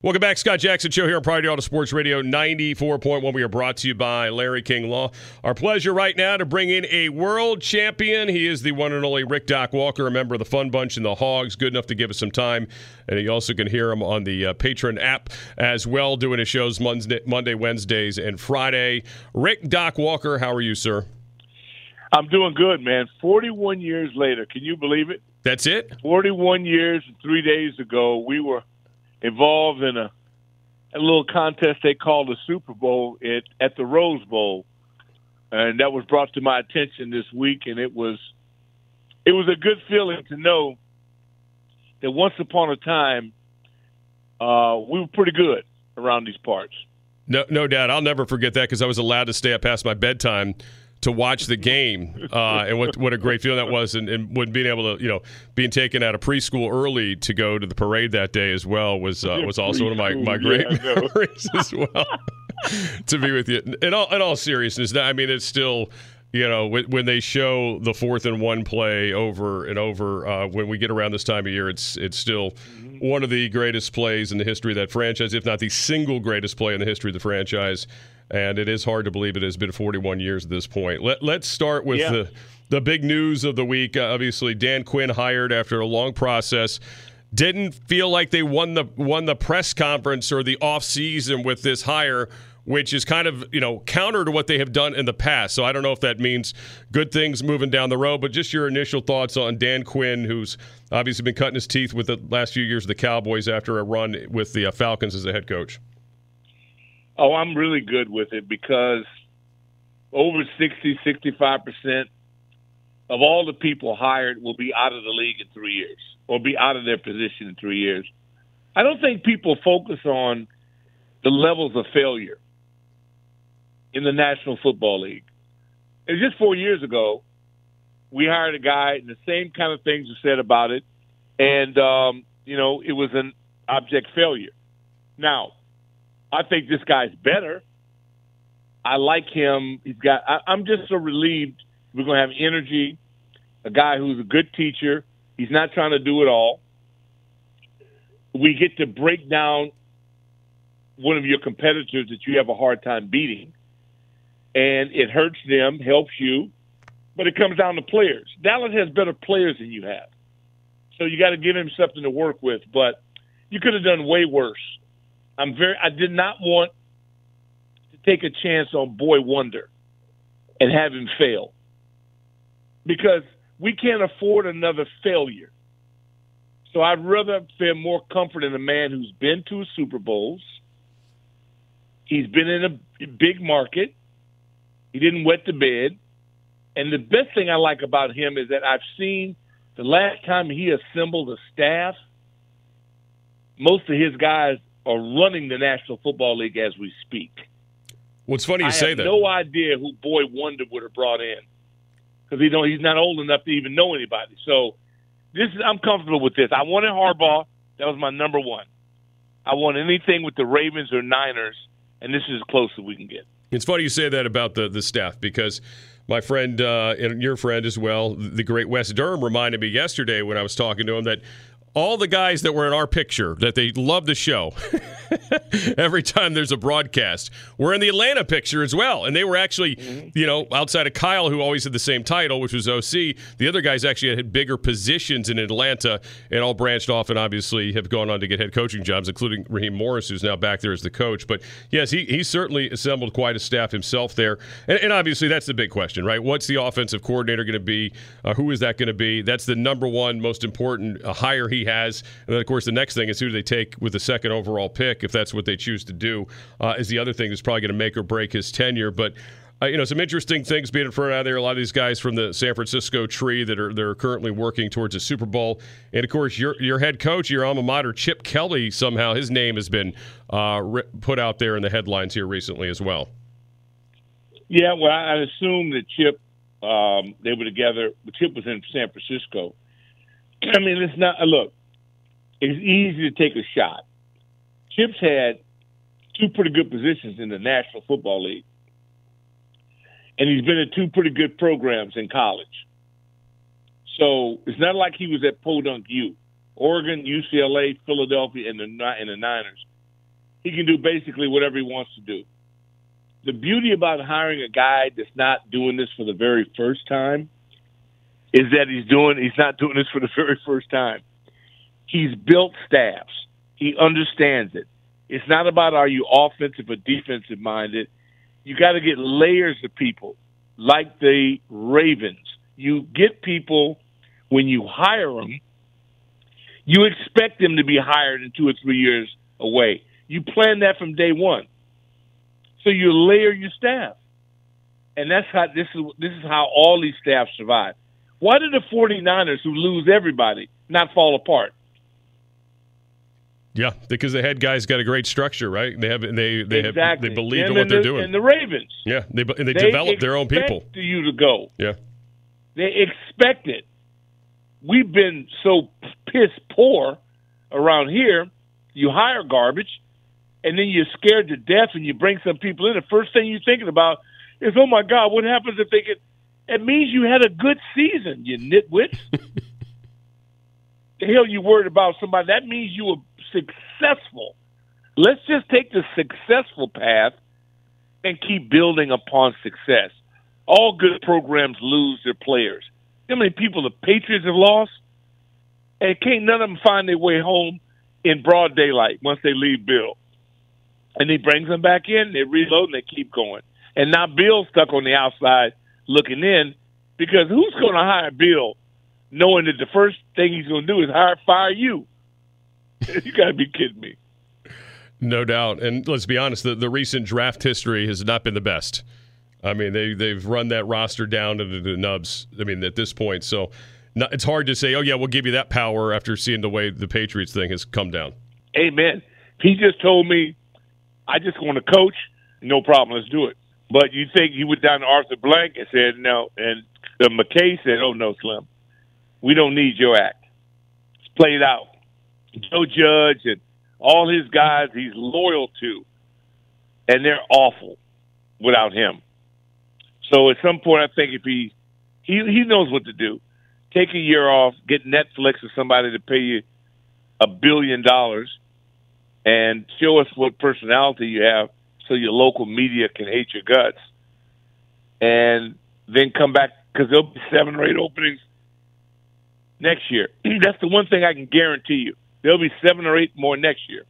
Welcome back, Scott Jackson Show here on Priority Auto Sports Radio 94.1. We are brought to you by Larry King Law. Our pleasure right now to bring in a world champion. He is the one and only Rick Doc Walker, a member of the Fun Bunch and the Hogs. Good enough to give us some time. And you also can hear him on the uh, Patreon app as well, doing his shows Monday, Monday, Wednesdays, and Friday. Rick Doc Walker, how are you, sir? I'm doing good, man. 41 years later. Can you believe it? That's it? 41 years and three days ago, we were – involved in a, a little contest they called the Super Bowl at, at the Rose Bowl, and that was brought to my attention this week, and it was it was a good feeling to know that once upon a time uh, we were pretty good around these parts. No, no doubt. I'll never forget that because I was allowed to stay up past my bedtime to watch the game, uh, and what what a great feeling that was, and, and when being able to you know being taken out of preschool early to go to the parade that day as well was uh, was also one of my my great yeah, memories as well. to be with you, in all in all seriousness, I mean it's still you know when, they show the fourth and one play over and over uh, when we get around this time of year it's it's still mm-hmm. one of the greatest plays in the history of that franchise if not the single greatest play in the history of the franchise and it is hard to believe it has been 41 years at this point. Let, let's start with yeah. the the big news of the week. Uh, obviously, Dan Quinn hired after a long process. Didn't feel like they won the won the press conference or the off season with this hire, which is kind of you know counter to what they have done in the past. So I don't know if that means good things moving down the road. But just your initial thoughts on Dan Quinn, who's obviously been cutting his teeth with the last few years of the Cowboys after a run with the uh, Falcons as a head coach. Oh, I'm really good with it because over 60, 65% of all the people hired will be out of the league in three years or be out of their position in three years. I don't think people focus on the levels of failure in the National Football League. It was just four years ago, we hired a guy, and the same kind of things were said about it, and um, you know it was an object failure. Now, I think this guy's better. I like him. He's got. I, I'm just so relieved we're going to have energy. A guy who's a good teacher. He's not trying to do it all. We get to break down one of your competitors that you have a hard time beating, and it hurts them, helps you, but it comes down to players. Dallas has better players than you have, so you got to give him something to work with. But you could have done way worse. I'm very. I did not want to take a chance on Boy Wonder and have him fail because we can't afford another failure. So I'd rather feel more comfort in a man who's been to Super Bowls. He's been in a big market. He didn't wet the bed. And the best thing I like about him is that I've seen the last time he assembled a staff, most of his guys are running the National Football League as we speak. What's funny you I say have that. No idea who Boy Wonder would have brought in because he don't. He's not old enough to even know anybody. So this is. I'm comfortable with this. I wanted Harbaugh. That was my number one. I want anything with the Ravens or Niners, and this is as close as we can get. It's funny you say that about the the staff because my friend uh, and your friend as well, the great Wes Durham, reminded me yesterday when I was talking to him that all the guys that were in our picture that they love the show every time there's a broadcast were in the Atlanta picture as well. And they were actually, you know, outside of Kyle, who always had the same title, which was OC, the other guys actually had bigger positions in Atlanta and all branched off and obviously have gone on to get head coaching jobs, including Raheem Morris, who's now back there as the coach. But yes, he, he certainly assembled quite a staff himself there. And, and obviously, that's the big question, right? What's the offensive coordinator going to be? Uh, who is that going to be? That's the number one most important uh, hire he has. And then, of course, the next thing is who do they take with the second overall pick, if that's what they choose to do, uh, is the other thing that's probably going to make or break his tenure. But uh, you know, some interesting things being in front of there. A lot of these guys from the San Francisco tree that are they're currently working towards a Super Bowl, and of course, your your head coach, your alma mater, Chip Kelly. Somehow, his name has been uh, put out there in the headlines here recently as well. Yeah, well, I assume that Chip um, they were together. Chip was in San Francisco. I mean, it's not look it's easy to take a shot. Chip's had two pretty good positions in the National Football League, and he's been in two pretty good programs in college. So it's not like he was at Podunk U, Oregon, UCLA, Philadelphia, and the and the Niners. he can do basically whatever he wants to do. The beauty about hiring a guy that's not doing this for the very first time is that he's doing he's not doing this for the very first time. He's built staffs. He understands it. It's not about are you offensive or defensive minded. You got to get layers of people like the Ravens. You get people when you hire them. You expect them to be hired in two or three years away. You plan that from day one. So you layer your staff. And that's how this is this is how all these staffs survive. Why did the 49ers who lose everybody not fall apart? Yeah, because the head guy's got a great structure, right? They have they they exactly. have they believe in what they're the, doing. And the Ravens. Yeah, they and they, They develop their own people. expect you to go. Yeah, They expect it. We've been so piss poor around here. You hire garbage, and then you're scared to death, and you bring some people in. The first thing you're thinking about is, "Oh my God, what happens if they get?" It means you had a good season, you nitwit. the hell you worried about somebody? That means you were successful. Let's just take the successful path and keep building upon success. All good programs lose their players. How many people the Patriots have lost? And can't none of them find their way home in broad daylight once they leave Bill. And he brings them back in, they reload, and they keep going. And now Bill's stuck on the outside looking in because who's going to hire Bill knowing that the first thing he's going to do is hire fire you? you got to be kidding me. no doubt. And let's be honest, the, the recent draft history has not been the best. I mean, they they've run that roster down to the, the nubs. I mean, at this point, so not, it's hard to say, oh yeah, we'll give you that power after seeing the way the Patriots thing has come down. Amen. He just told me, I just want to coach. No problem. Let's do it. But you think he went down to Arthur Blank and said no, and uh, McKay said, "Oh no, Slim, we don't need your act. It's played out." Joe Judge and all his guys he's loyal to, and they're awful without him. So at some point, I think if he he he knows what to do, take a year off, get Netflix or somebody to pay you a billion dollars, and show us what personality you have, so your local media can hate your guts, and then come back because there'll be seven or eight openings next year. That's the one thing I can guarantee you. There'll be seven or eight more next year.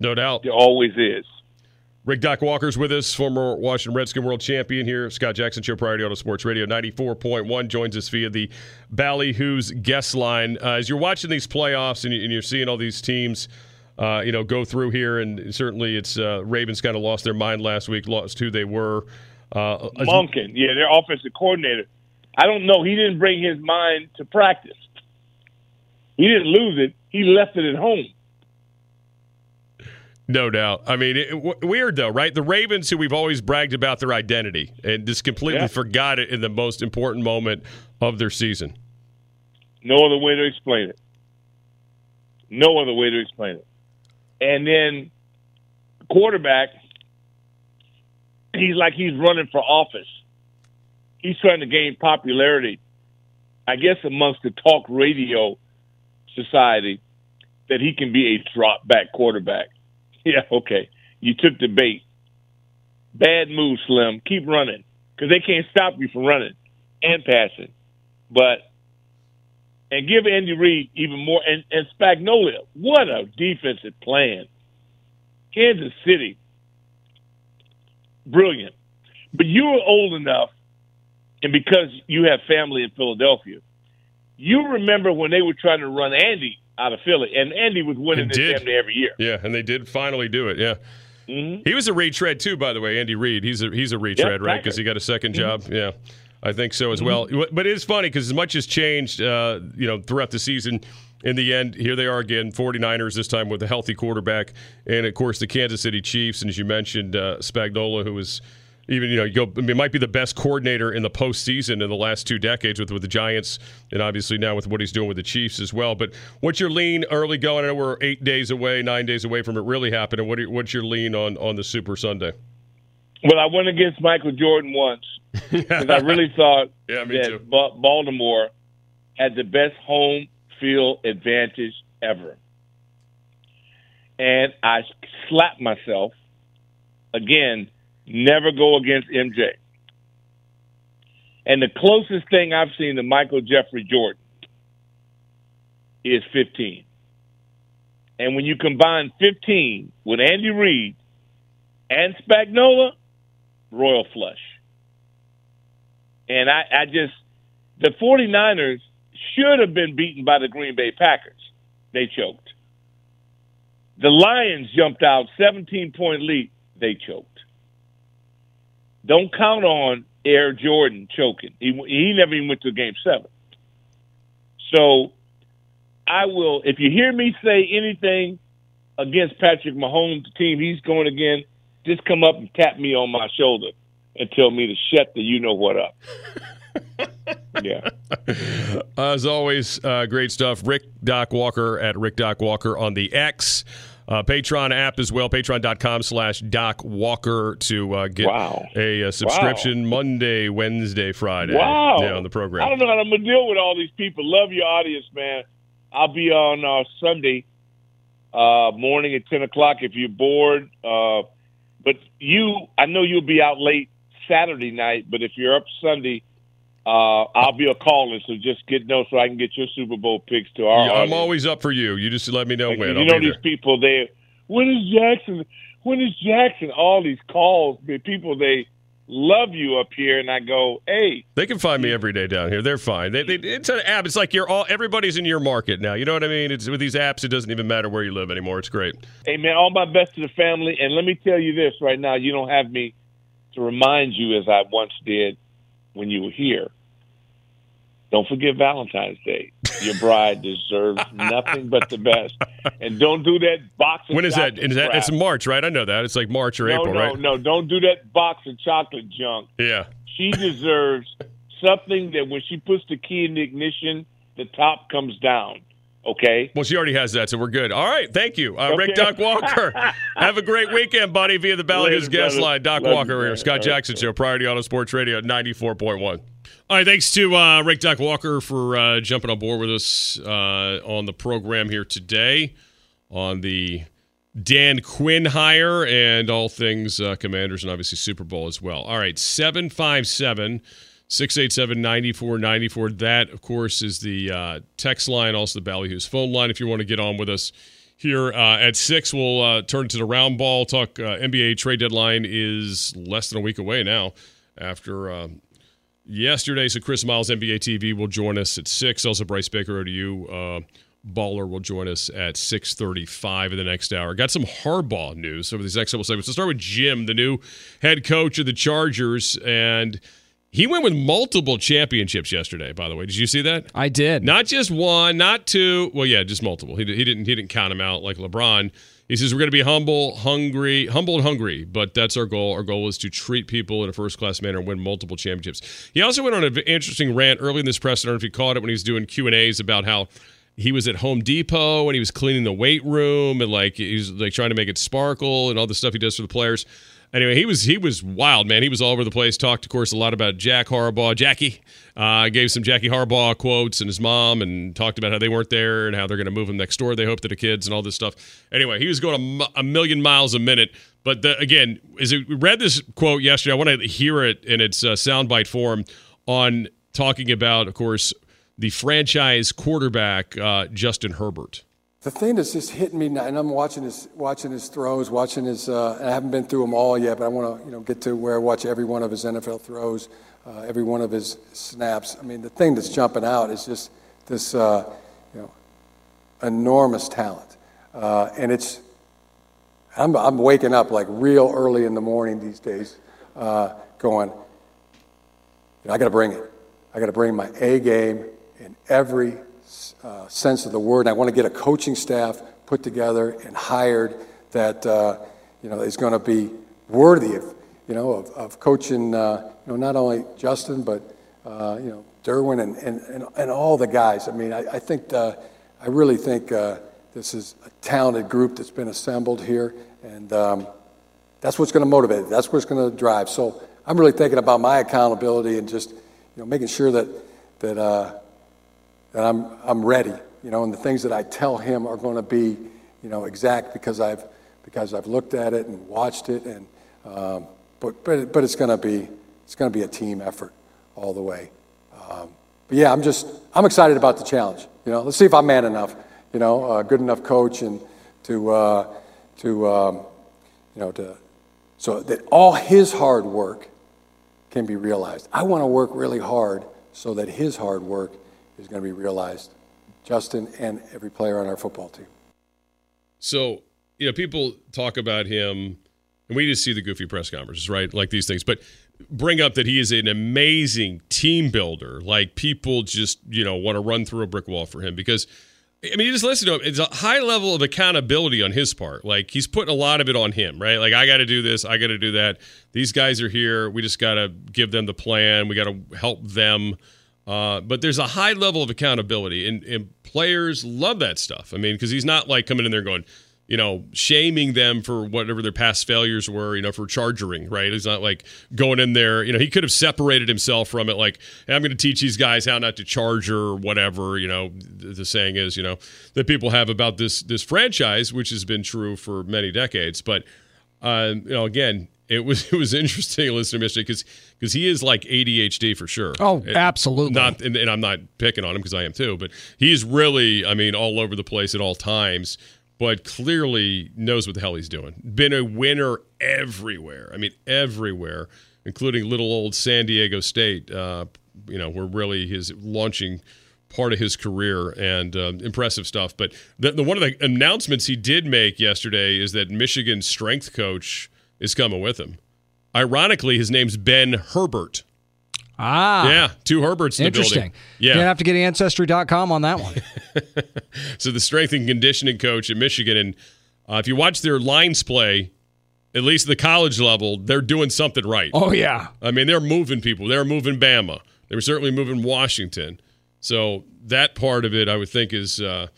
No doubt. There always is. Rick Doc Walker's with us, former Washington Redskin world champion here. Scott Jackson Show, Priority Auto Sports Radio 94.1, joins us via the Ballyhoo's guest line. Uh, as you're watching these playoffs and, you, and you're seeing all these teams, uh, you know, go through here, and certainly it's uh, Ravens kind of lost their mind last week, lost who they were. Uh, Monken, yeah, their offensive coordinator. I don't know. He didn't bring his mind to practice. He didn't lose it. He left it at home. No doubt. I mean, it, w- weird though, right? The Ravens, who we've always bragged about their identity, and just completely Yeah. forgot it in the most important moment of their season. No other way to explain it. No other way to explain it. And then quarterback, he's like he's running for office. He's trying to gain popularity, I guess, amongst the talk radio society that he can be a drop back quarterback. Yeah, okay. You took the bait. Bad move, Slim. Keep running because they can't stop you from running and passing. But and give Andy Reid even more. And, and Spagnuolo, what a defensive plan. Kansas City, brilliant. But you were old enough, and because you have family in Philadelphia, you remember when they were trying to run Andy out of Philly, and Andy was winning It this did. damn near every year. Yeah, and they did finally do it. Yeah. hmm He was a retread too, by the way. Andy Reid. He's a he's a retread, right? Because he got a 2nd job. Yeah, I think so as well. But it is funny because as much has changed, uh, you know, throughout the season. In the end, here they are again, 49ers this time with a healthy quarterback, and of course the Kansas City Chiefs. And as you mentioned, uh, Spagnuolo, who was even you know you go, I mean, might be the best coordinator in the postseason in the last two decades with with the Giants, and obviously now with what he's doing with the Chiefs as well. But what's your lean early going? I know we're eight days away, nine days away from it really happening. What are, what's your lean on on the Super Sunday? Well, I went against Michael Jordan once because I really thought Yeah, me that too. Baltimore had the best home field advantage ever. and I slapped myself. Again, never go against MJ. And the closest thing I've seen to Michael Jeffrey Jordan is 15. And when you combine 15 with Andy Reid and Spagnuolo, royal flush. And I, I just, the 49ers should have been beaten by the Green Bay Packers. They choked. The Lions jumped out 17 point lead. They choked. Don't count on Air Jordan choking. He, he never even went to game seven. So I will, if you hear me say anything against Patrick Mahomes, the team he's going again, just come up and tap me on my shoulder and tell me to shut the you know what up. yeah. As always, uh, great stuff. Rick Doc Walker at Rick Doc Walker on the X. Uh, Patreon app as well, patreon.com slash Doc Walker to uh, get wow. a, a, subscription wow. Monday, Wednesday, Friday wow. yeah, on the program. I don't know how I'm going to deal with all these people. Love your audience, man. I'll be on uh, Sunday uh, morning at 10 o'clock if you're bored. Uh, but you, I know you'll be out late Saturday night, but if you're up Sunday, uh, I'll be a caller, so just get know so I can get your Super Bowl picks to our. Yeah, I'm always up for you. You just let me know Like, when. You I'll know these there. people. They when is Jackson? When is Jackson? All these calls, the people they love you up here, and I go, hey, They can find me every day down here. They're fine. They, they, it's an app. It's like you're all everybody's in your market now. You know what I mean? It's with these apps. It doesn't even matter where you live anymore. It's great. hey man, all my best to the family. And let me tell you this right now: you don't have me to remind you as I once did when you were here. Don't forget Valentine's Day. Your bride deserves nothing but the best. And don't do that box of When is that? Is that it's March, right? I know that. It's like March or no, April, no, right? no. no, Don't do that box of chocolate junk. Yeah. She deserves something that when she puts the key in the ignition, the top comes down. Okay? Well, she already has that, so we're good. All right, thank you, uh, Rick Okay. Doc Walker. Have a great weekend, buddy. Via the Ballyhoo's guest line, Doc Love Walker here. Scott All right, Jackson bro. Show, Priority Auto Sports Radio, ninety four point one. All right, thanks to uh, Rick Doc Walker for uh, jumping on board with us uh, on the program here today on the Dan Quinn hire and all things uh, Commanders and obviously Super Bowl as well. All right, 757 687 9494. That, of course, is the uh, text line, also the Ballyhoo's phone line if you want to get on with us. Here uh, at 6, we'll uh, turn to the round ball. Talk uh, NBA trade deadline is less than a week away now after um, yesterday. So Chris Miles, NBA TV, will join us at 6. Also, Bryce Baker, ODU. Uh, Baller will join us at 6:35 in the next hour. Got some hardball news over these next couple segments. Let's start with Jim, the new head coach of the Chargers, and he went with multiple championships yesterday. By the way, did you see that? I did. Not just one, not two. Well, yeah, just multiple. He, he didn't he didn't count them out like LeBron. He says we're going to be humble, hungry, humble and hungry, but that's our goal. Our goal is to treat people in a first class manner and win multiple championships. He also went on an interesting rant early in this press. I don't know if you caught it when he was doing Q and A's about how he was at Home Depot and he was cleaning the weight room and like he was like trying to make it sparkle and all the stuff he does for the players. Anyway, he was he was wild, man. He was all over the place. Talked, of course, a lot about Jack Harbaugh. Jackie uh, gave some Jackie Harbaugh quotes and his mom, and talked about how they weren't there and how they're going to move him next door. They hope that the kids and all this stuff. Anyway, he was going a, a million miles a minute. But the, again, as we read this quote yesterday, I want to hear it in its uh, soundbite form on talking about, of course, the franchise quarterback uh, Justin Herbert. The thing that's just hitting me now, and I'm watching his watching his throws, watching his. Uh, I haven't been through them all yet, but I want to you know get to where I watch every one of his NFL throws, uh, every one of his snaps. I mean, the thing that's jumping out is just this uh, you know enormous talent, uh, and it's. I'm I'm waking up like real early in the morning these days, uh, going. You know, I got to bring it. I got to bring my A game in every uh, sense of the word. And I want to get a coaching staff put together and hired that uh, you know is going to be worthy of you know of, of coaching uh, you know not only Justin but uh, you know Derwin and, and, and, and all the guys. I mean, I, I think uh, I really think uh, this is a talented group that's been assembled here, and um, that's what's going to motivate. it. That's what's going to drive. So I'm really thinking about my accountability and just you know making sure that that. That I'm, I'm ready, you know, and the things that I tell him are going to be, you know, exact because I've because I've looked at it and watched it, and um, but but but it's going to be it's going to be a team effort all the way. Um, but yeah, I'm just I'm excited about the challenge. You know, let's see if I'm man enough. You know, a good enough coach and to uh, to um, you know to so that all his hard work can be realized. I want to work really hard so that his hard work is going to be realized. Justin and every player on our football team. So you know, people talk about him, and we just see the goofy press conferences, right? Like these things, but bring up that he is an amazing team builder. Like people just, you know, want to run through a brick wall for him because. I mean, you just listen to him. It's a high level of accountability on his part. Like he's putting a lot of it on him, right? Like I got to do this, I got to do that. These guys are here. We just got to give them the plan. We got to help them. Uh, but there's a high level of accountability, and, and players love that stuff. I mean, because he's not like coming in there going, you know, shaming them for whatever their past failures were, you know, for charging, right? He's not like going in there, you know, he could have separated himself from it, like, hey, I'm going to teach these guys how not to charger or whatever, you know, the saying is, you know, that people have about this this franchise, which has been true for many decades. But, uh, you know, again, it was it was interesting listening to Michigan because because he is like ADHD for sure. Oh, absolutely. Not and, and I'm not picking on him because I am too, but he's really, I mean, all over the place at all times but clearly knows what the hell he's doing. Been a winner everywhere. I mean, everywhere, including little old San Diego State. Uh, you know, where really his launching part of his career and uh, impressive stuff. But the, the, one of the announcements he did make yesterday is that Michigan's strength coach is coming with him. Ironically, his name's Ben Herbert. Ah. Yeah, two Herberts in Interesting. the building. Yeah. You're going to have to get Ancestry.com on that one. so the strength and conditioning coach at Michigan. And uh, if you watch their lines play, at least the college level, they're doing something right. Oh, yeah. I mean, they're moving people. They're moving Bama. They were certainly moving Washington. So that part of it, I would think, is uh,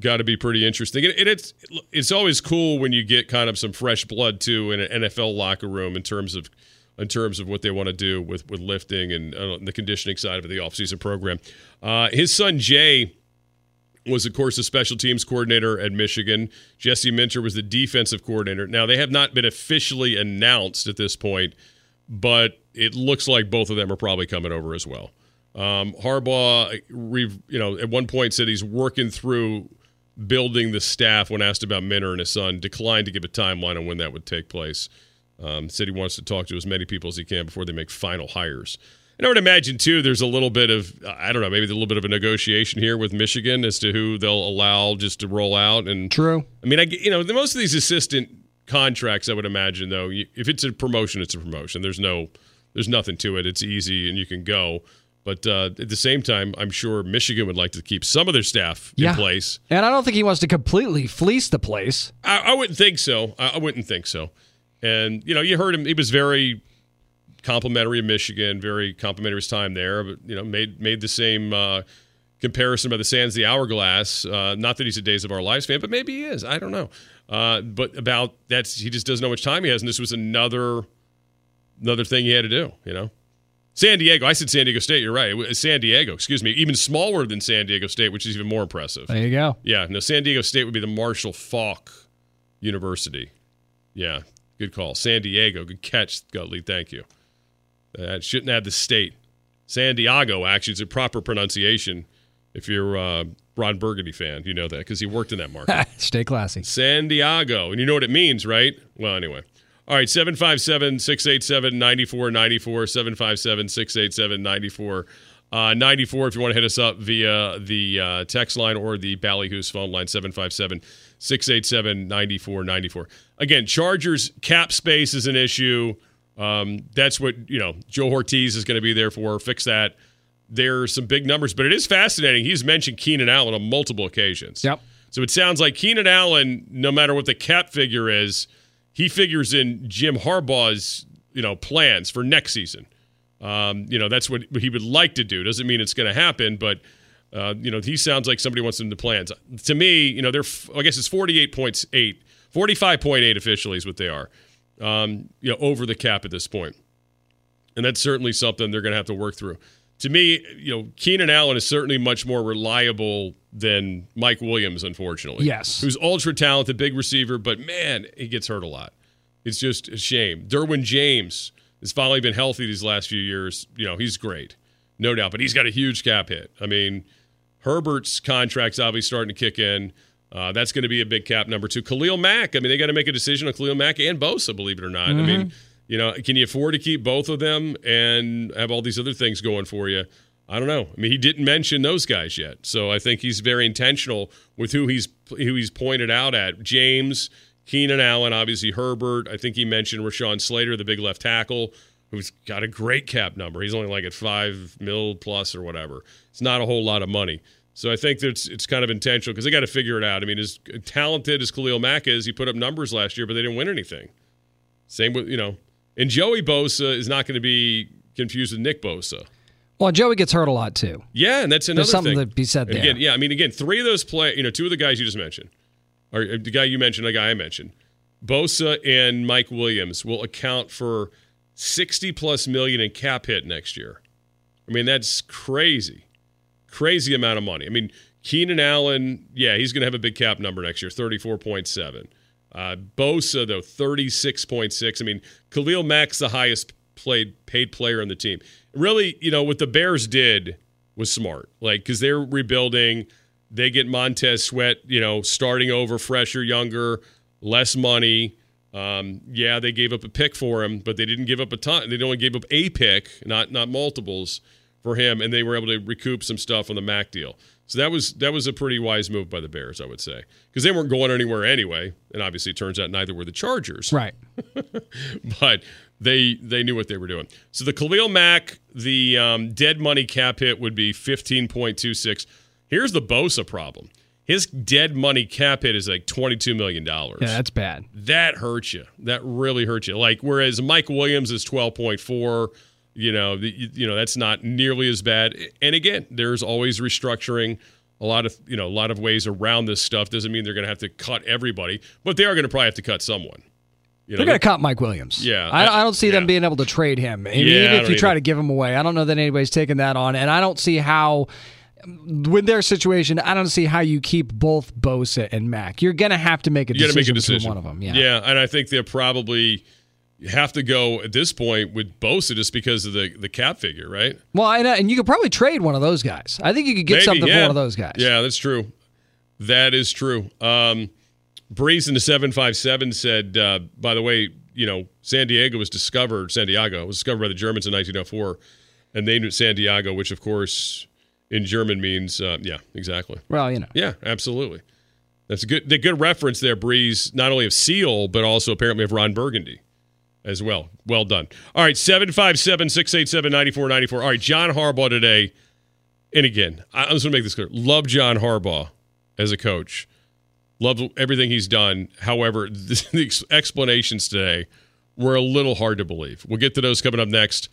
got to be pretty interesting. And it's it's always cool when you get kind of some fresh blood too in an NFL locker room in terms of – in terms of what they want to do with, with lifting and uh, the conditioning side of the offseason program. Uh, his son, Jay, was, of course, the special teams coordinator at Michigan. Jesse Minter was the defensive coordinator. Now, they have not been officially announced at this point, but it looks like both of them are probably coming over as well. Um, Harbaugh, you know, at one point said he's working through building the staff when asked about Minter and his son, declined to give a timeline on when that would take place. Um, said he wants to talk to as many people as he can before they make final hires. And I would imagine too, there's a little bit of I don't know, maybe a little bit of a negotiation here with Michigan as to who they'll allow just to roll out. And true. I mean, I you know, the, most of these assistant contracts, I would imagine though, if it's a promotion, it's a promotion. There's no, there's nothing to it. It's easy and you can go. But uh, at the same time, I'm sure Michigan would like to keep some of their staff yeah. in place. And I don't think he wants to completely fleece the place. I, I wouldn't think so. I, I wouldn't think so. And you know, you heard him; he was very complimentary of Michigan, very complimentary of his time there. But you know, made made the same uh, comparison by the sands the hourglass. Uh, not that he's a Days of Our Lives fan, but maybe he is. I don't know. Uh, but about that, he just doesn't know how much time he has, and this was another another thing he had to do. You know. San Diego. I said San Diego State. You're right. San Diego. Excuse me. Even smaller than San Diego State, which is even more impressive. There you go. Yeah. No, San Diego State would be the Marshall Faulk University. Yeah. Good call. San Diego. Good catch, Gutley. Thank you. That uh, shouldn't have the state. San Diego, actually, it's a proper pronunciation if you're a Ron Burgundy fan. You know that because he worked in that market. Stay classy. San Diego. And you know what it means, right? Well, anyway. All right, 757 687 9494. 757 687 9494. Uh, 94 if you want to hit us up via the uh, text line or the Ballyhoo's phone line, 757 687 9494. Again, Chargers cap space is an issue. Um, that's what, you know, Joe Hortiz is going to be there for. Fix that. There are some big numbers, but it is fascinating. He's mentioned Keenan Allen on multiple occasions. Yep. So it sounds like Keenan Allen, no matter what the cap figure is, he figures in Jim Harbaugh's, you know, plans for next season. Um, you know, that's what he would like to do. Doesn't mean it's going to happen, but – uh, you know, he sounds like somebody wants him to plans. To me, you know, they're I guess it's 48.8, 45.8 officially is what they are. Um, you know, over the cap at this point. And that's certainly something they're going to have to work through. To me, you know, Keenan Allen is certainly much more reliable than Mike Williams, unfortunately. Yes. Who's ultra talented, big receiver, but man, he gets hurt a lot. It's just a shame. Derwin James has finally been healthy these last few years. You know, he's great, no doubt, but he's got a huge cap hit. I mean, Herbert's contract's obviously starting to kick in. Uh, that's going to be a big cap number two. Khalil Mack. I mean, they got to make a decision on Khalil Mack and Bosa, believe it or not. I mean, you know, can you afford to keep both of them and have all these other things going for you? I don't know. I mean, he didn't mention those guys yet, so I think he's very intentional with who he's who he's pointed out at. James, Keenan Allen, obviously Herbert. I think he mentioned Rashawn Slater, the big left tackle, who's got a great cap number. He's only like at five mil plus or whatever. It's not a whole lot of money. So I think that it's, it's kind of intentional because they got to figure it out. I mean, as talented as Khalil Mack is, he put up numbers last year, but they didn't win anything. Same with you know, and Joey Bosa is not going to be confused with Nick Bosa. Well, Joey gets hurt a lot too. Yeah, and that's another There's something thing. to be said there. Again, yeah, I mean, again, three of those play, you know, two of the guys you just mentioned, or uh, the guy you mentioned, the guy I mentioned, Bosa and Mike Williams will account for sixty plus million in cap hit next year. I mean, that's crazy, crazy amount of money. I mean, Keenan Allen, yeah, he's going to have a big cap number next year, thirty-four point seven. Uh, Bosa though, thirty-six point six. I mean, Khalil Mack's the highest played paid player on the team. Really, you know, what the Bears did was smart, like because they're rebuilding. They get Montez Sweat, you know, starting over, fresher, younger, less money. Um, yeah, they gave up a pick for him, but they didn't give up a ton. They only gave up a pick, not not multiples for him, and they were able to recoup some stuff on the Mack deal. So that was that was a pretty wise move by the Bears, I would say, because they weren't going anywhere anyway. And obviously, it turns out neither were the Chargers Right. but they they knew what they were doing. So the Khalil Mack, the um, dead money cap hit would be fifteen point two six. Here's the Bosa problem. His dead money cap hit is like twenty two million dollars. Yeah, that's bad. that hurts you. That really hurts you. Like whereas Mike Williams is twelve point four. You know, the, you know that's not nearly as bad. And again, there's always restructuring. A lot of you know a lot of ways around this stuff doesn't mean they're going to have to cut everybody, but they are going to probably have to cut someone. You They're going to cut Mike Williams. Yeah, I, I- I don't see them being able to trade him. And Yeah, even if you try either. to give him away, I don't know that anybody's taking that on. And I don't see how, with their situation, I don't see how you keep both Bosa and Mack. You're going to have to make a you to decision, make a decision. one of them. Yeah. and I think they're probably have to go at this point with Bosa just because of the the cap figure, right? Well, and, uh, and you could probably trade one of those guys. I think you could get Maybe, something yeah. for one of those guys. Yeah, that's true. That is true. Um, Breeze in the seven five seven said, uh, by the way, you know, San Diego was discovered. San Diego was discovered by the Germans in 1904, and they knew San Diego, which of course in German means uh, yeah, exactly. Well, you know. Yeah, absolutely. That's a good the good reference there, Breeze, not only of Seal, but also apparently of Ron Burgundy as well. Well done. All right, 757 687 9494. All right, John Harbaugh today. And again, I'm just going to make this clear. Love John Harbaugh as a coach. Love everything he's done. However, the, explanations today were a little hard to believe. We'll get to those coming up next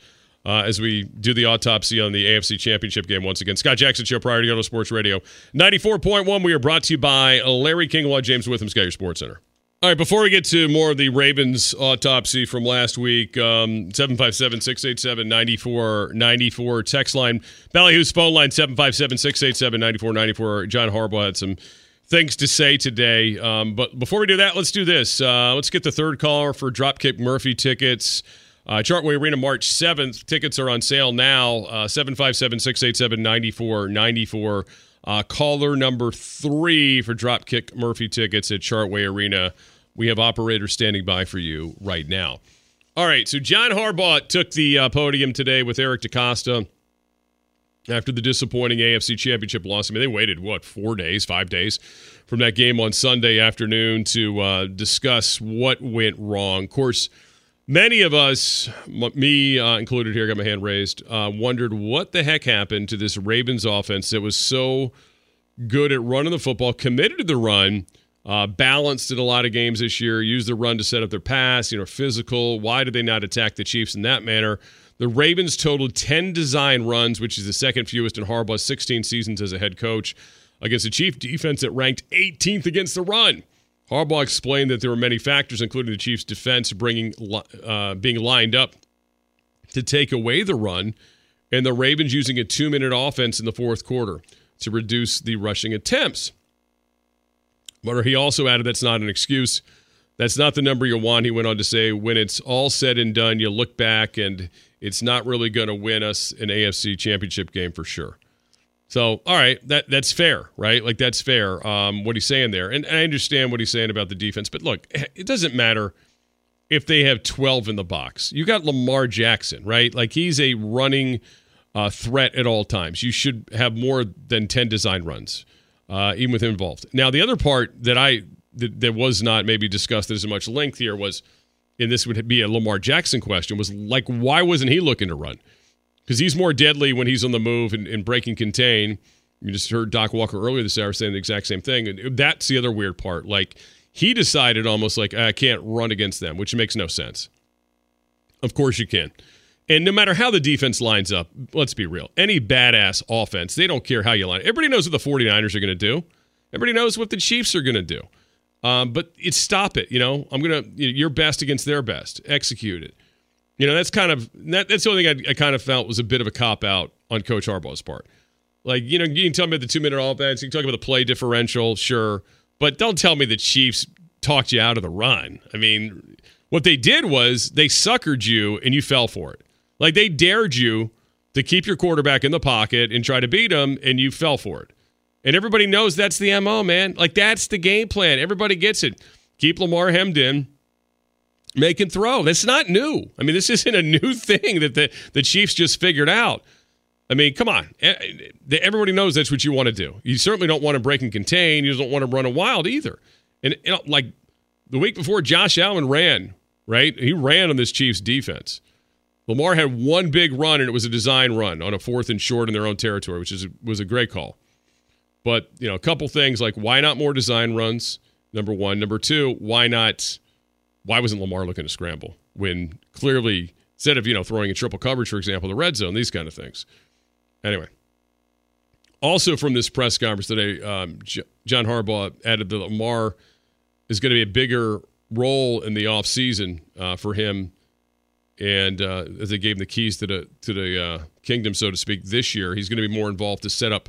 uh, as we do the autopsy on the AFC Championship game once again. Scott Jackson Show, Priority Auto Sports Radio. 94.1, we are brought to you by Larry King Law, James Witham, Sky your Sports Center. All right, before we get to more of the Ravens autopsy from last week, um, 757 687 9494 text line. Ballyhoo's phone line 757 687 9494. John Harbaugh had some things to say today. Um, but before we do that, let's do this. Uh, let's get the third caller for Dropkick Murphy tickets. Uh, Chartway Arena, March 7th. Tickets are on sale now. Uh, 757 687 9494. Uh, caller number three for Dropkick Murphy tickets at Chartway Arena. We have operators standing by for you right now. All right, so John Harbaugh took the uh, podium today with Eric DeCosta after the disappointing AFC Championship loss. I mean, they waited, what, four days, five days from that game on Sunday afternoon to uh, discuss what went wrong. Of course, many of us, me uh, included here, got my hand raised, uh, wondered what the heck happened to this Ravens offense that was so good at running the football, committed to the run, uh, balanced in a lot of games this year, used the run to set up their pass, you know, physical. Why did they not attack the Chiefs in that manner? The Ravens totaled 10 design runs, which is the second fewest in Harbaugh's 16 seasons as a head coach, against a Chief defense that ranked 18th against the run. Harbaugh explained that there were many factors, including the Chiefs' defense bringing, uh, being lined up to take away the run, and the Ravens using a two minute offense in the fourth quarter to reduce the rushing attempts. But he also added that's not an excuse. That's not the number you want. He went on to say, when it's all said and done, you look back and it's not really going to win us an AFC championship game for sure. So, all right, that that's fair, right? Like that's fair. Um, what he's saying there, and, and I understand what he's saying about the defense. But look, it doesn't matter if they have 12 in the box. You got Lamar Jackson, right? Like he's a running uh, threat at all times. You should have more than 10 design runs, uh, even with him involved. Now, the other part that I that, that was not maybe discussed as much length here was, and this would be a Lamar Jackson question, was like, why wasn't he looking to run? because he's more deadly when he's on the move and, and break and contain. You just heard Doc Walker earlier this hour saying the exact same thing. And that's the other weird part. Like, he decided almost like, I can't run against them, which makes no sense. Of course you can. And no matter how the defense lines up, let's be real, any badass offense, they don't care how you line. Everybody knows what the 49ers are going to do. Everybody knows what the Chiefs are going to do. Um, but it's stop it. You know, I'm going to, your best against their best. Execute it. You know, that's kind of that, that's the only thing I, I kind of felt was a bit of a cop out on Coach Harbaugh's part. Like, you know, you can tell me about the two minute offense, you can talk about the play differential, sure, but don't tell me the Chiefs talked you out of the run. I mean, what they did was they suckered you and you fell for it. Like they dared you to keep your quarterback in the pocket and try to beat him, and you fell for it. And everybody knows that's the MO, man. Like that's the game plan. Everybody gets it. Keep Lamar hemmed in make and throw. That's not new. I mean, this isn't a new thing that the, the Chiefs just figured out. I mean, come on. Eh, eh, everybody knows that's what you want to do. You certainly don't want to break and contain. You don't want to run a wild either. And like the week before, Josh Allen ran, right? He ran on this Chiefs defense. Lamar had one big run, and it was a design run on a fourth and short in their own territory, which is was a great call. But you know, a couple things like why not more design runs? Number one. Number two, why not why wasn't Lamar looking to scramble when clearly instead of you know throwing in triple coverage, for example, the red zone, these kind of things. Anyway, also from this press conference today, um, J- John Harbaugh added that Lamar is going to be a bigger role in the offseason uh, for him. And uh, as they gave him the keys to the to the uh, kingdom, so to speak, this year, he's going to be more involved to set up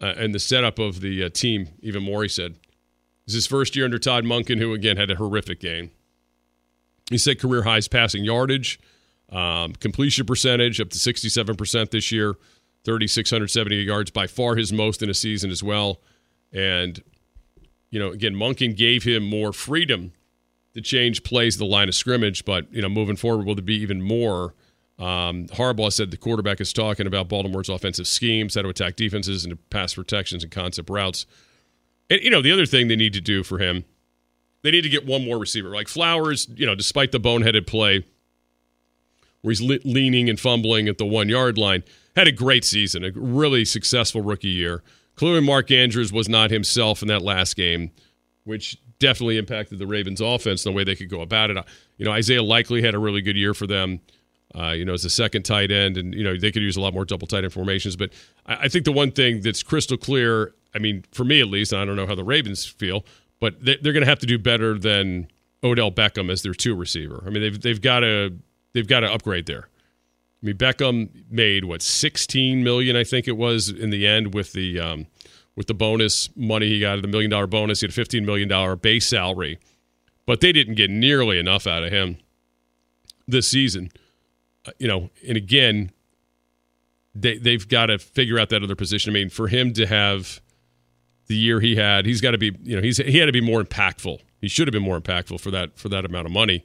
uh, and the setup of the uh, team even more. He said, This is his first year under Todd Monken, who again had a horrific game. He said career highs passing yardage, um, completion percentage up to 67% this year, 3,670 yards, by far his most in a season as well. And, you know, again, Monken gave him more freedom to change plays the line of scrimmage, but, you know, moving forward, will there be even more? Um, Harbaugh said the quarterback is talking about Baltimore's offensive schemes, how to attack defenses and to pass protections and concept routes. And, you know, the other thing they need to do for him, they need to get one more receiver. Like Flowers, you know, despite the boneheaded play where he's le- leaning and fumbling at the one yard line, had a great season, a really successful rookie year. Clearly, Mark Andrews was not himself in that last game, which definitely impacted the Ravens' offense the way they could go about it. You know, Isaiah Likely had a really good year for them. Uh, you know, as a second tight end, and you know they could use a lot more double tight end formations. But I, I think the one thing that's crystal clear I mean, for me at least, I don't know how the Ravens feel, but they, are going to have to do better than Odell Beckham as their two receiver. I mean, they've they've got to they've got to upgrade there. I mean, Beckham made what 16 million, I think it was in the end with the um, with the bonus money he got, the million dollar bonus. He had a 15 million dollar base salary, but they didn't get nearly enough out of him this season. Uh, you know, and again, they they've got to figure out that other position. I mean, for him to have the year he had. He's got to be, you know, he's he had to be more impactful. He should have been more impactful for that for that amount of money,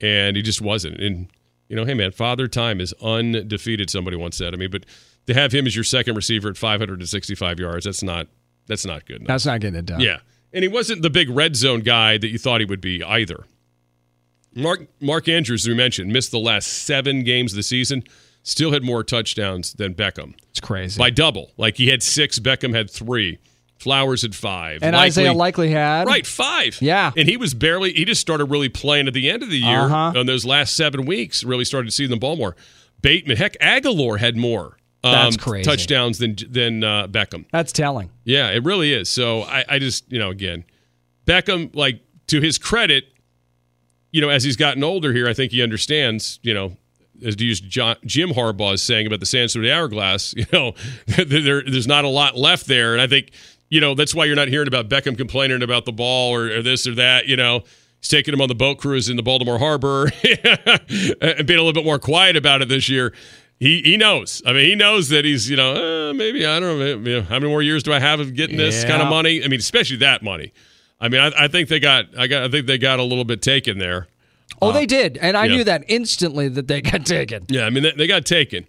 and he just wasn't. And you know, hey man, father time is undefeated. Somebody once said to me, but to have him as your second receiver at 565 yards, that's not that's not good. Enough. That's not getting it done. Yeah, and he wasn't the big red zone guy that you thought he would be either. Mark Mark Andrews, we mentioned, missed the last seven games of the season. Still had more touchdowns than Beckham. It's crazy by double. Like he had six, Beckham had three. Flowers at five. And likely, Isaiah Likely had. Right, five. Yeah. And he was barely, he just started really playing at the end of the year uh-huh. on those last seven weeks, really started to see them ball more. Bateman, heck, Agholor had more. Um, That's crazy. Touchdowns than than uh, Beckham. That's telling. Yeah, it really is. So I, I just, you know, again, Beckham, like, to his credit, you know, as he's gotten older here, I think he understands, you know, as to use John, Jim Harbaugh is saying about the San the Hourglass, you know, there, there's not a lot left there, and I think you know that's why you're not hearing about Beckham complaining about the ball or, or this or that. You know, he's taking him on the boat cruise in the Baltimore Harbor and being a little bit more quiet about it this year. He, he knows. I mean, he knows that he's, you know, uh, maybe, I don't know, maybe, how many more years do I have of getting this Yeah. kind of money? I mean, especially that money. I mean, I, I think they got, I got, I think they got a little bit taken there. Oh, they did, and I yeah. knew that instantly that they got taken. Yeah, I mean, they, they got taken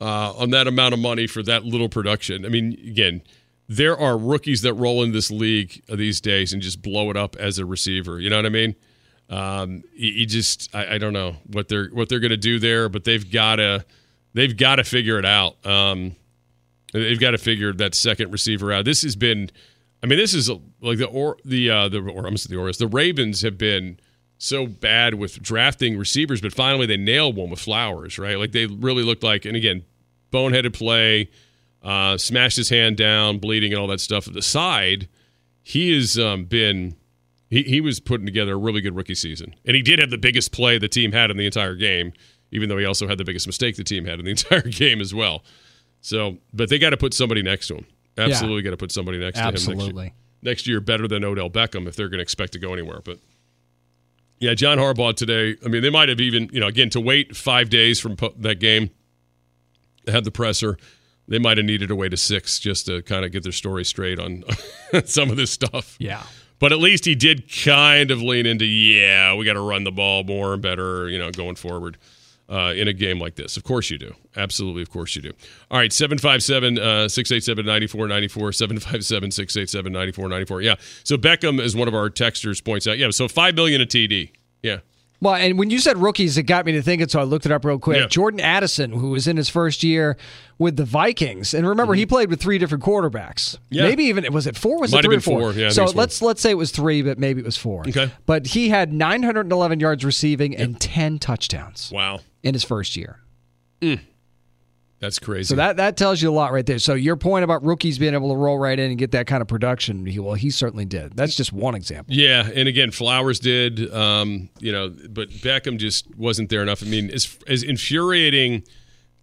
uh, on that amount of money for that little production. I mean, again, there are rookies that roll in this league these days and just blow it up as a receiver. You know what I mean? Um, you, you just, I, I don't know what they're what they're going to do there, but they've got to they've got to figure it out. Um, they've got to figure that second receiver out. This has been, I mean, this is like the or the uh, the or I'm sorry, the Orioles, the Ravens have been so bad with drafting receivers, but finally they nailed one with Flowers, right? Like they really looked like, and again, boneheaded play, uh, smashed his hand down, bleeding, and all that stuff. At the side, he has um, been. He, he was putting together a really good rookie season. And he did have the biggest play the team had in the entire game, even though he also had the biggest mistake the team had in the entire game as well. So, but they got to put somebody next to him. Absolutely got to put somebody next to him next year. Absolutely. Next year, better than Odell Beckham if they're going to expect to go anywhere. But yeah, John Harbaugh today. I mean, they might have even, you know, again, to wait five days from po- that game, had the presser. They might have needed a way to six just to kind of get their story straight on some of this stuff. Yeah. But at least he did kind of lean into, yeah, we got to run the ball more and better, you know, going forward uh, in a game like this. Of course you do. Absolutely, of course you do. All right, 757 uh, 687 9494, 757 687 9494. Yeah. So Beckham, as one of our texters points out, yeah, so 5 million a TD. Yeah. Well, and when you said rookies, it got me to thinking, so I looked it up real quick. Yeah. Jordan Addison, who was in his first year with the Vikings, and remember he played with three different quarterbacks. Mm-hmm. Yeah. Maybe even was it four? Was Might it three or four? four. Yeah, so four. let's let's say it was three, but maybe it was four. Okay. But he had 911 yards receiving and 10 touchdowns Wow. In his first year. That's crazy. So that that tells you a lot right there. So your point about rookies being able to roll right in and get that kind of production, he, well, he certainly did. That's just one example. Yeah, and again, Flowers did, um, you know, but Beckham just wasn't there enough. I mean, as as infuriating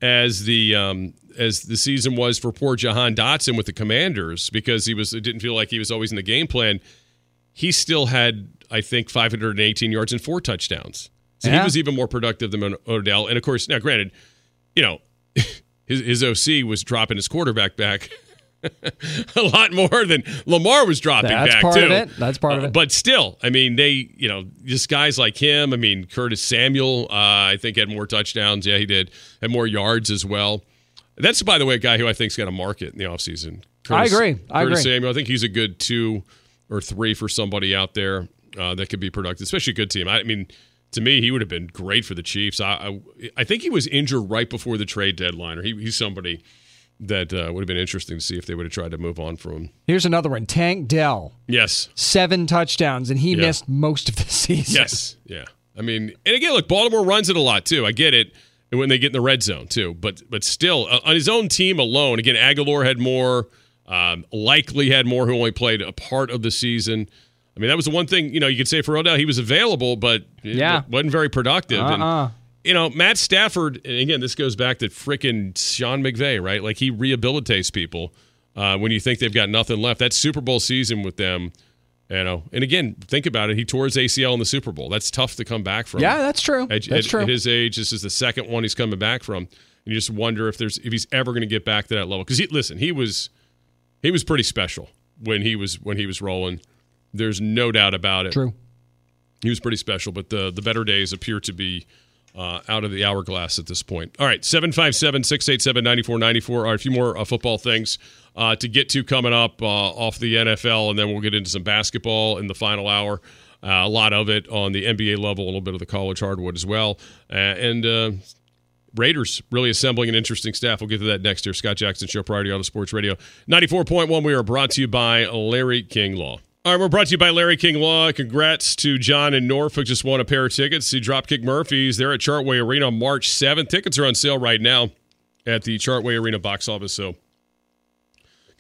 as the um, as the season was for poor Jahan Dotson with the Commanders because he was it didn't feel like he was always in the game plan. He still had, I think, 518 yards and four touchdowns. So he was even more productive than Odell. And of course, now granted, you know, his his OC was dropping his quarterback back. a lot more than Lamar was dropping back. That's back part too. of it. That's part of Uh, it. But still, I mean, they, you know, just guys like him. I mean, Curtis Samuel, uh, I think had more touchdowns. Yeah, he did. Had more yards as well. That's, by the way, a guy who I think's got a market in the offseason. I agree. I Curtis agree. Samuel, I think he's a good two or three for somebody out there uh, that could be productive, especially a good team. I mean, to me, he would have been great for the Chiefs. I, I, I think he was injured right before the trade deadline, or he, he's somebody that uh, would have been interesting to see if they would have tried to move on from him. Here's another one. Tank Dell, Yes. seven touchdowns, and he Yeah. missed most of the season. Yes. Yeah. I mean, and again, look, Baltimore runs it a lot too. I get it. And when they get in the red zone too, but but still, uh, on his own team alone, again, Agholor had more. Um, likely had more who only played a part of the season. I mean, that was the one thing you know you could say for Odell. He was available, but Yeah. wasn't very productive. Uh-uh. And you know, Matt Stafford. And again, this goes back to freaking Sean McVay, right? Like he rehabilitates people uh, when you think they've got nothing left. That Super Bowl season with them. You know, and again, think about it. He tore his ACL in the Super Bowl. That's tough to come back from. Yeah, that's true. At, That's at- true. at his age, this is the second one he's coming back from. And you just wonder if there's if he's ever going to get back to that level. Because he, listen, he was he was pretty special when he was when he was rolling. There's no doubt about it. True. He was pretty special, but the the better days appear to be uh, out of the hourglass at this point. All right, 757 687 9494. All right, a few more uh, football things uh, to get to coming up uh, off the NFL, and then we'll get into some basketball in the final hour. Uh, a lot of it on the NBA level, a little bit of the college hardwood as well. Uh, and uh, Raiders really assembling an interesting staff. We'll get to that next year. Scott Jackson Show, Priority Auto Sports Radio. 94.1, we are brought to you by Larry King Law. All right, we're brought to you by Larry King Law. Congrats to John in Norfolk. Just won a pair of tickets. See Dropkick Murphys. They're at Chartway Arena March 7th. Tickets are on sale right now at the Chartway Arena box office. So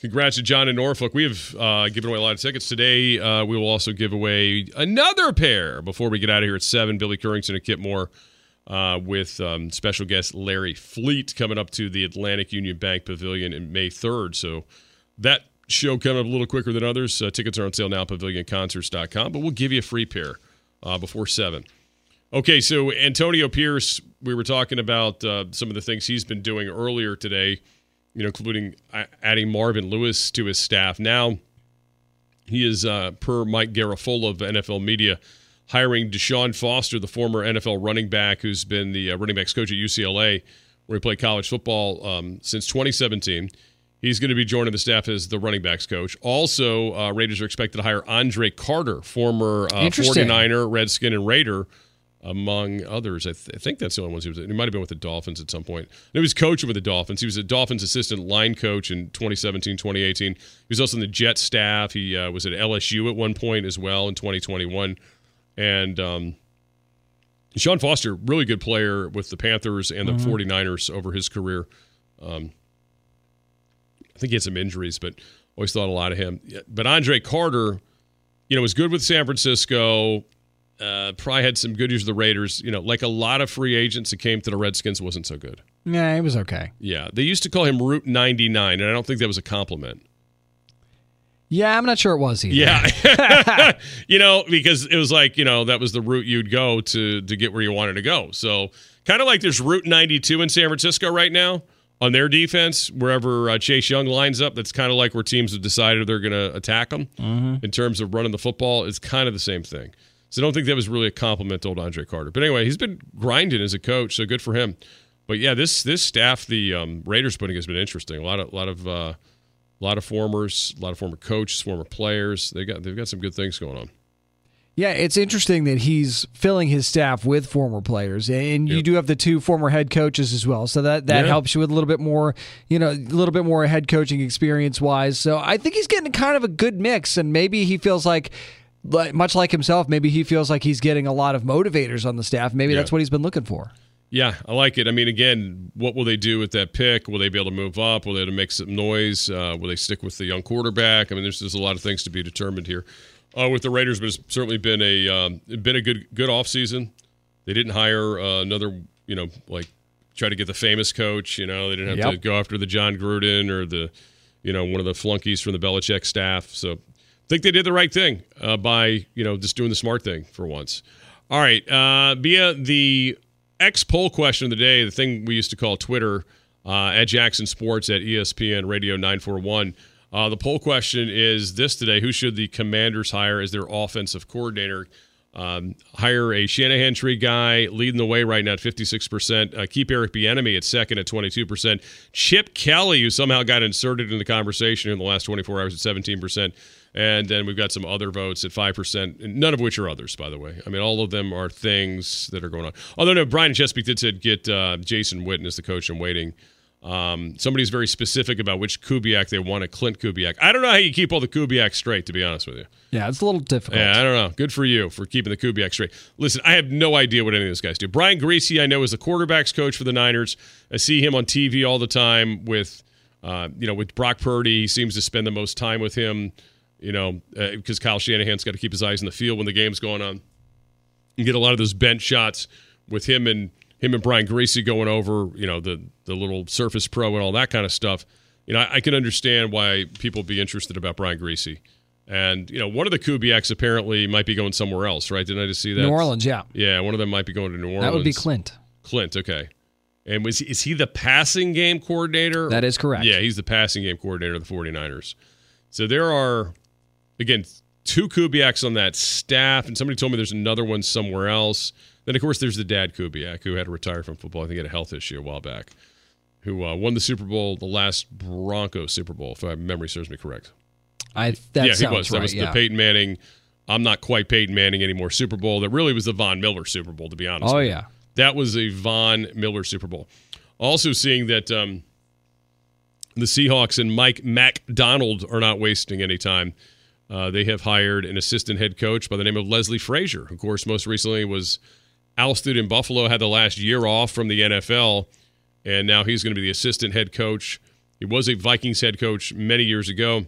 congrats to John in Norfolk. We have uh, given away a lot of tickets today. Uh, we will also give away another pair before we get out of here at 7. Billy Currington and Kip Moore uh, with um, special guest Larry Fleet coming up to the Atlantic Union Bank Pavilion in May 3rd. So that show coming up a little quicker than others. Uh, tickets are on sale now, at pavilionconcerts.com, but we'll give you a free pair uh, before 7. Okay, so Antonio Pierce, we were talking about uh, some of the things he's been doing earlier today, you know, including adding Marvin Lewis to his staff. Now, he is, uh, per Mike Garafolo of NFL Media, hiring Deshaun Foster, the former NFL running back who's been the uh, running backs coach at UCLA, where he played college football um, since 2017. He's going to be joining the staff as the running backs coach. Also, uh, Raiders are expected to hire Andre Carter, former uh, 49er, Redskin, and Raider, among others. I, th- I, think that's the only ones he was. He might have been with the Dolphins at some point. And he was coaching with the Dolphins. He was a Dolphins assistant line coach in 2017, 2018. He was also in the Jet staff. He uh, was at LSU at one point as well in 2021. And um, Sean Foster, really good player with the Panthers and the mm-hmm. 49ers over his career. Um, I think he had some injuries, but always thought a lot of him. But Andre Carter, you know, was good with San Francisco. Uh, probably had some good years with the Raiders. You know, like a lot of free agents that came to the Redskins, wasn't so good. Yeah, it was okay. Yeah, they used to call him Route 99, and I don't think that was a compliment. Yeah, I'm not sure it was either. Yeah, you know, because it was like you know that was the route you'd go to to get where you wanted to go. So kind of like there's Route 92 in San Francisco right now on their defense, wherever uh, Chase Young lines up. That's kind of like where teams have decided they're going to attack them mm-hmm. in terms of running the football. It's kind of the same thing. So I don't think that was really a compliment to old Andre Carter. But anyway, he's been grinding as a coach, so good for him. But yeah, this this staff the um, Raiders putting has been interesting. A lot of a lot of uh, a lot of formers, a lot of former coaches, former players. They got they've got some good things going on. Yeah, it's interesting that he's filling his staff with former players, and you yep. do have the two former head coaches as well. So that that yeah. helps you with a little bit more, you know, a little bit more head coaching experience wise. So I think he's getting kind of a good mix, and maybe he feels like. Much like himself, maybe he feels like he's getting a lot of motivators on the staff. Maybe yeah. that's what he's been looking for. Yeah, I like it. I mean, again, what will they do with that pick? Will they be able to move up? Will they make some noise? Uh, will they stick with the young quarterback? I mean, there's there's a lot of things to be determined here uh, with the Raiders, but it's certainly been a um, been a good good off season. They didn't hire uh, another, you know, like try to get the famous coach. You know, they didn't have yep. to go after the Jon Gruden or the, you know, one of the flunkies from the Belichick staff. So, I think they did the right thing uh, by you know just doing the smart thing for once. All right, uh, via the X poll question of the day, the thing we used to call Twitter uh, at Jackson Sports at ESPN Radio 941. Uh, the poll question is this today Who should the commanders hire as their offensive coordinator? Um, hire a Shanahan tree guy leading the way right now at 56%. Uh, keep Eric Bieniemy at second at 22%. Chip Kelly, who somehow got inserted in the conversation in the last 24 hours at 17%. And then we've got some other votes at 5%, none of which are others, by the way. I mean, all of them are things that are going on. Although, no, Brian Chesapeake did said get uh, Jason Witten as the coach in waiting. Um, somebody's very specific about which Kubiak they want, a Klint Kubiak. I don't know how you keep all the Kubiak straight, to be honest with you. Yeah, it's a little difficult. Yeah, I don't know. Good for you for keeping the Kubiak straight. Listen, I have no idea what any of those guys do. Brian Griese, I know, is the quarterbacks coach for the Niners. I see him on TV all the time with, uh, you know, with Brock Purdy. He seems to spend the most time with him you know, because uh, Kyle Shanahan's got to keep his eyes in the field when the game's going on. You get a lot of those bench shots with him and him and Brian Griese going over, you know, the the little Surface Pro and all that kind of stuff. You know, I, I can understand why people be interested about Brian Griese. And you know, one of the Kubiaks apparently might be going somewhere else, right? Didn't I just see that? New Orleans, yeah. Yeah, one of them might be going to New Orleans. That would be Klint. Klint, okay. And was is he the passing game coordinator? That is correct. Yeah, he's the passing game coordinator of the 49ers. So there are again, two Kubiaks on that staff, and somebody told me there's another one somewhere else. Then, of course, there's the dad Kubiak who had to retire from football. I think he had a health issue a while back. Who uh, won the Super Bowl, the last Broncos Super Bowl, if my memory serves me correct. I that yeah, he was. Right, that was yeah. the Peyton Manning. I'm not quite Peyton Manning anymore. Super Bowl that really was the Von Miller Super Bowl, to be honest. Oh yeah, that was a Von Miller Super Bowl. Also seeing that um, the Seahawks and Mike Macdonald are not wasting any time uh, they have hired an assistant head coach by the name of Leslie Frazier. Of course, most recently was ousted in Buffalo, had the last year off from the NFL, and now he's going to be the assistant head coach. He was a Vikings head coach many years ago,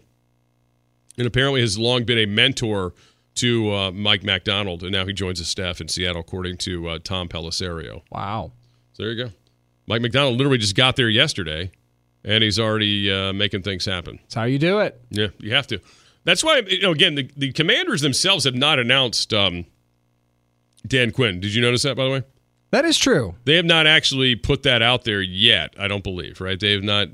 and apparently has long been a mentor to uh, Mike Macdonald, and now he joins the staff in Seattle, according to uh, Tom Pelissero. Wow. So there you go. Mike Macdonald literally just got there yesterday, and he's already uh, making things happen. That's how you do it. Yeah, you have to. That's why, you know, again, the, the commanders themselves have not announced um, Dan Quinn. Did you notice that, by the way? That is true. They have not actually put that out there yet. I don't believe, right? They have not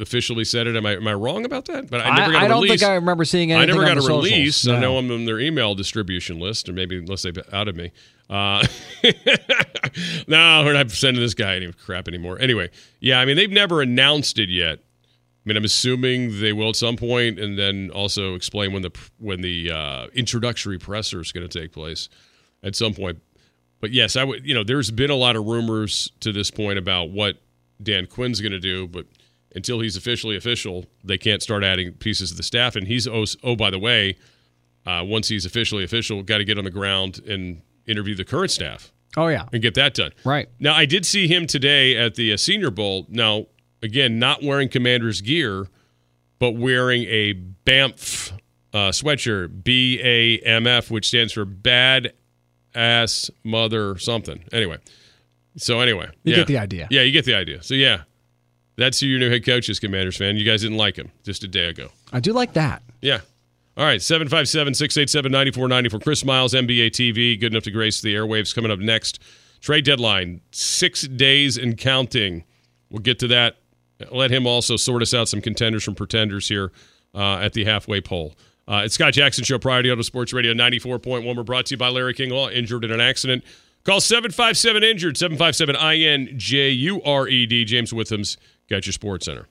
officially said it. Am I am I wrong about that? But I never got I, I don't think I remember seeing anything. I never got a socials. release. No. I know I'm on their email distribution list, or maybe unless they outed me. Uh, no, we're not sending this guy any crap anymore. Anyway, yeah, I mean they've never announced it yet. I mean, I'm assuming they will at some point, and then also explain when the when the uh, introductory presser is going to take place at some point but yes, I would. You know, there's been a lot of rumors to this point about what Dan Quinn's going to do, but until he's officially official, they can't start adding pieces of the staff. And he's oh, oh by the way, uh, once he's officially official, got to get on the ground and interview the current staff. Oh yeah, and get that done. Right now, I did see him today at the uh, Senior Bowl. Now, again, not wearing Commanders gear, but wearing a BAMF uh, sweatshirt, B A M F, which stands for Bad ass mother something. Anyway, so anyway, you yeah. get the idea. Yeah, you get the idea. So yeah, that's who your new head coach is, Commanders fan. You guys didn't like him just a day ago. I do like that. Yeah. All right, 757 687 9490 for Chris Miles, NBA TV. Good enough to grace the airwaves coming up next. Trade deadline, six days and counting. We'll get to that. Let him also sort us out some contenders from pretenders here uh, at the halfway poll. Uh, it's Scott Jackson Show, Priority Auto Sports Radio 94.1. We're brought to you by Larry King Law, injured in an accident. Call 757 Injured, 757 I N J U R E D. James Witham's got your sports center.